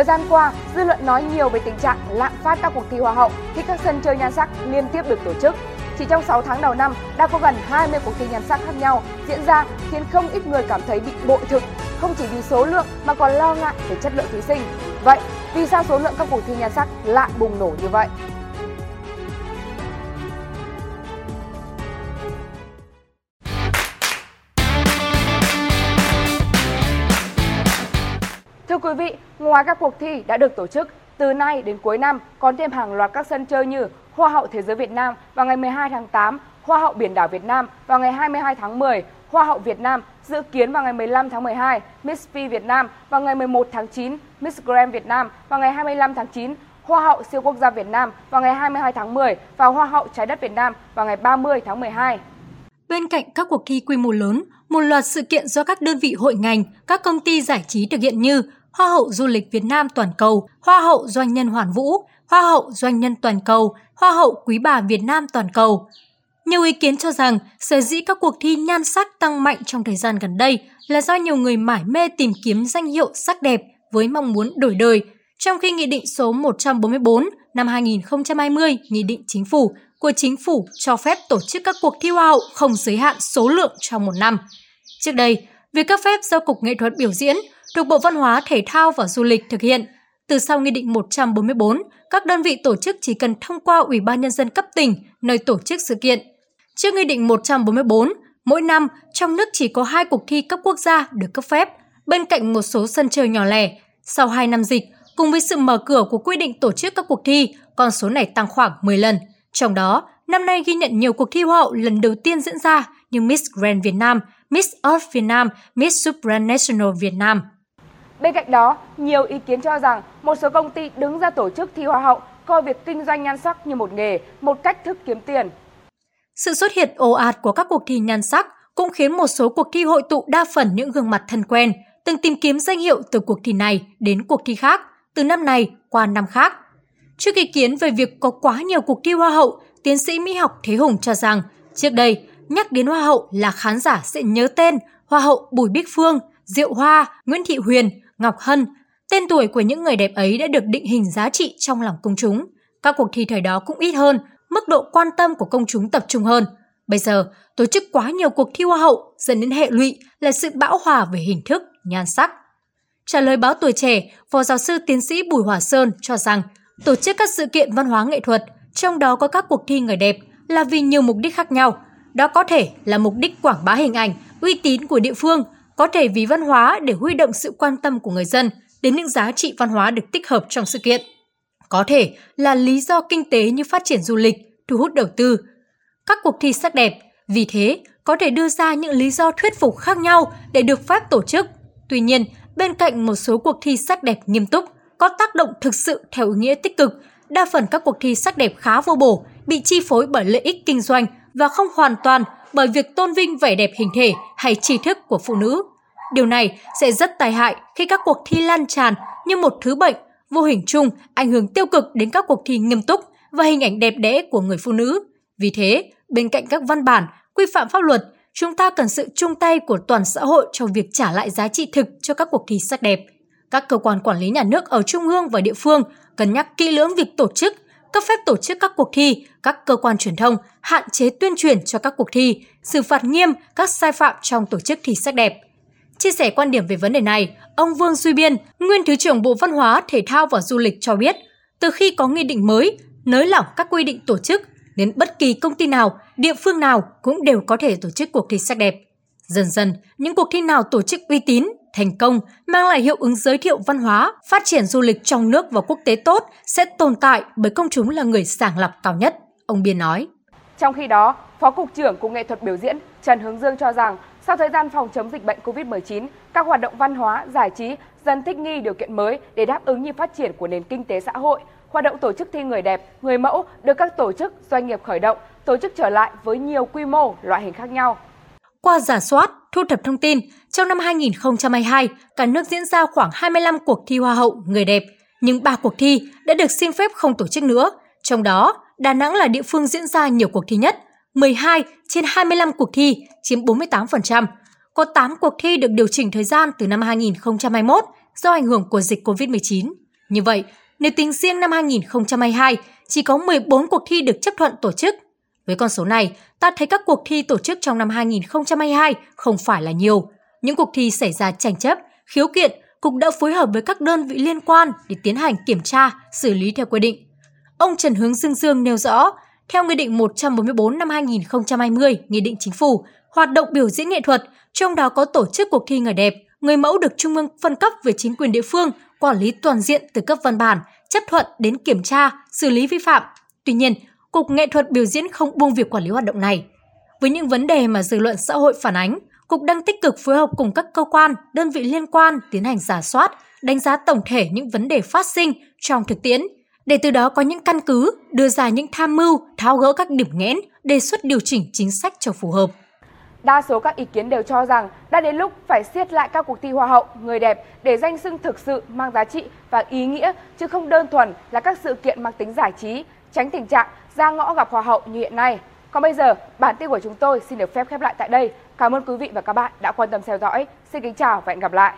Thời gian qua, dư luận nói nhiều về tình trạng lạm phát các cuộc thi hoa hậu khi các sân chơi nhan sắc liên tiếp được tổ chức. Chỉ trong 6 tháng đầu năm đã có gần 20 cuộc thi nhan sắc khác nhau diễn ra khiến không ít người cảm thấy bị bội thực, không chỉ vì số lượng mà còn lo ngại về chất lượng thí sinh. Vậy, vì sao số lượng các cuộc thi nhan sắc lại bùng nổ như vậy? Quý vị, ngoài các cuộc thi đã được tổ chức, từ nay đến cuối năm còn thêm hàng loạt các sân chơi như Hoa hậu Thế giới Việt Nam vào ngày 12 tháng 8, Hoa hậu Biển đảo Việt Nam vào ngày 22 tháng 10, Hoa hậu Việt Nam dự kiến vào ngày 15 tháng 12, Miss Phi Việt Nam vào ngày 11 tháng 9, Miss Grand Việt Nam vào ngày 25 tháng 9, Hoa hậu siêu quốc gia Việt Nam vào ngày 22 tháng 10 và Hoa hậu trái đất Việt Nam vào ngày 30 tháng 12. Bên cạnh các cuộc thi quy mô lớn, một loạt sự kiện do các đơn vị hội ngành, các công ty giải trí thực hiện như Hoa hậu du lịch Việt Nam toàn cầu, Hoa hậu doanh nhân Hoàn Vũ, Hoa hậu doanh nhân toàn cầu, Hoa hậu quý bà Việt Nam toàn cầu. Nhiều ý kiến cho rằng sở dĩ các cuộc thi nhan sắc tăng mạnh trong thời gian gần đây là do nhiều người mải mê tìm kiếm danh hiệu sắc đẹp với mong muốn đổi đời, trong khi Nghị định số 144 năm 2020, Nghị định Chính phủ của Chính phủ cho phép tổ chức các cuộc thi Hoa hậu không giới hạn số lượng trong một năm. Trước đây, việc cấp phép do Cục Nghệ thuật biểu diễn được Bộ Văn hóa, Thể thao và Du lịch thực hiện. Từ sau Nghị định 144, các đơn vị tổ chức chỉ cần thông qua Ủy ban Nhân dân cấp tỉnh nơi tổ chức sự kiện. Trước Nghị định 144, mỗi năm trong nước chỉ có hai cuộc thi cấp quốc gia được cấp phép, bên cạnh một số sân chơi nhỏ lẻ. Sau 2 năm dịch, cùng với sự mở cửa của quy định tổ chức các cuộc thi, con số này tăng khoảng 10 lần. Trong đó, năm nay ghi nhận nhiều cuộc thi hoa hậu lần đầu tiên diễn ra như Miss Grand Việt Nam, Miss Earth Việt Nam, Miss Supranational Việt Nam. Bên cạnh đó, nhiều ý kiến cho rằng một số công ty đứng ra tổ chức thi hoa hậu coi việc kinh doanh nhan sắc như một nghề, một cách thức kiếm tiền. Sự xuất hiện ồ ạt của các cuộc thi nhan sắc cũng khiến một số cuộc thi hội tụ đa phần những gương mặt thân quen, từng tìm kiếm danh hiệu từ cuộc thi này đến cuộc thi khác, từ năm này qua năm khác. Trước ý kiến về việc có quá nhiều cuộc thi hoa hậu, tiến sĩ Mỹ học Thế Hùng cho rằng trước đây nhắc đến hoa hậu là khán giả sẽ nhớ tên hoa hậu Bùi Bích Phương, Diệu Hoa, Nguyễn Thị Huyền, Ngọc Hân, tên tuổi của những người đẹp ấy đã được định hình giá trị trong lòng công chúng. Các cuộc thi thời đó cũng ít hơn, mức độ quan tâm của công chúng tập trung hơn. Bây giờ, tổ chức quá nhiều cuộc thi hoa hậu dẫn đến hệ lụy là sự bão hòa về hình thức, nhan sắc. Trả lời báo tuổi trẻ, Phó giáo sư tiến sĩ Bùi Hòa Sơn cho rằng tổ chức các sự kiện văn hóa nghệ thuật, trong đó có các cuộc thi người đẹp, là vì nhiều mục đích khác nhau. Đó có thể là mục đích quảng bá hình ảnh, uy tín của địa phương, có thể vì văn hóa để huy động sự quan tâm của người dân đến những giá trị văn hóa được tích hợp trong sự kiện. Có thể là lý do kinh tế như phát triển du lịch, thu hút đầu tư. Các cuộc thi sắc đẹp, vì thế có thể đưa ra những lý do thuyết phục khác nhau để được phép tổ chức. Tuy nhiên, bên cạnh một số cuộc thi sắc đẹp nghiêm túc, có tác động thực sự theo ý nghĩa tích cực, đa phần các cuộc thi sắc đẹp khá vô bổ, bị chi phối bởi lợi ích kinh doanh và không hoàn toàn bởi việc tôn vinh vẻ đẹp hình thể hay tri thức của phụ nữ. Điều này sẽ rất tai hại khi các cuộc thi lan tràn như một thứ bệnh, vô hình chung ảnh hưởng tiêu cực đến các cuộc thi nghiêm túc và hình ảnh đẹp đẽ của người phụ nữ. Vì thế, bên cạnh các văn bản, quy phạm pháp luật, chúng ta cần sự chung tay của toàn xã hội trong việc trả lại giá trị thực cho các cuộc thi sắc đẹp. Các cơ quan quản lý nhà nước ở trung ương và địa phương cân nhắc kỹ lưỡng việc tổ chức, cấp phép tổ chức các cuộc thi, các cơ quan truyền thông hạn chế tuyên truyền cho các cuộc thi, xử phạt nghiêm các sai phạm trong tổ chức thi sắc đẹp. Chia sẻ quan điểm về vấn đề này, ông Vương Duy Biên, nguyên Thứ trưởng Bộ Văn hóa, Thể thao và Du lịch cho biết, từ khi có nghị định mới, nới lỏng các quy định tổ chức, đến bất kỳ công ty nào, địa phương nào cũng đều có thể tổ chức cuộc thi sắc đẹp. Dần dần, những cuộc thi nào tổ chức uy tín, thành công, mang lại hiệu ứng giới thiệu văn hóa, phát triển du lịch trong nước và quốc tế tốt sẽ tồn tại bởi công chúng là người sàng lọc cao nhất, ông Biên nói. Trong khi đó, Phó Cục trưởng Cục Nghệ thuật biểu diễn Trần Hướng Dương cho rằng sau thời gian phòng chống dịch bệnh COVID-19, các hoạt động văn hóa, giải trí dần thích nghi điều kiện mới để đáp ứng như phát triển của nền kinh tế xã hội. Hoạt động tổ chức thi người đẹp, người mẫu được các tổ chức, doanh nghiệp khởi động, tổ chức trở lại với nhiều quy mô, loại hình khác nhau. Qua giả soát, thu thập thông tin, trong năm 2022, cả nước diễn ra khoảng 25 cuộc thi hoa hậu người đẹp, nhưng 3 cuộc thi đã được xin phép không tổ chức nữa. Trong đó, Đà Nẵng là địa phương diễn ra nhiều cuộc thi nhất, 12 trên 25 cuộc thi, chiếm 48%. Có 8 cuộc thi được điều chỉnh thời gian từ năm 2021 do ảnh hưởng của dịch COVID-19. Như vậy, nếu tính riêng năm 2022, chỉ có 14 cuộc thi được chấp thuận tổ chức. Với con số này, ta thấy các cuộc thi tổ chức trong năm 2022 không phải là nhiều. Những cuộc thi xảy ra tranh chấp, khiếu kiện, Cục đã phối hợp với các đơn vị liên quan để tiến hành kiểm tra, xử lý theo quy định. Ông Trần Hướng Dương Dương nêu rõ, theo Nghị định 144 năm 2020, Nghị định Chính phủ, hoạt động biểu diễn nghệ thuật, trong đó có tổ chức cuộc thi người đẹp, người mẫu được Trung ương phân cấp về chính quyền địa phương, quản lý toàn diện từ cấp văn bản, chấp thuận đến kiểm tra, xử lý vi phạm. Tuy nhiên, Cục Nghệ thuật biểu diễn không buông việc quản lý hoạt động này. Với những vấn đề mà dư luận xã hội phản ánh, Cục đang tích cực phối hợp cùng các cơ quan, đơn vị liên quan tiến hành giả soát, đánh giá tổng thể những vấn đề phát sinh trong thực tiễn, để từ đó có những căn cứ đưa ra những tham mưu, tháo gỡ các điểm nghẽn, đề xuất điều chỉnh chính sách cho phù hợp. Đa số các ý kiến đều cho rằng đã đến lúc phải siết lại các cuộc thi hoa hậu, người đẹp để danh xưng thực sự mang giá trị và ý nghĩa chứ không đơn thuần là các sự kiện mang tính giải trí, tránh tình trạng ra ngõ gặp hoa hậu như hiện nay. Còn bây giờ, bản tin của chúng tôi xin được phép khép lại tại đây. Cảm ơn quý vị và các bạn đã quan tâm theo dõi. Xin kính chào và hẹn gặp lại.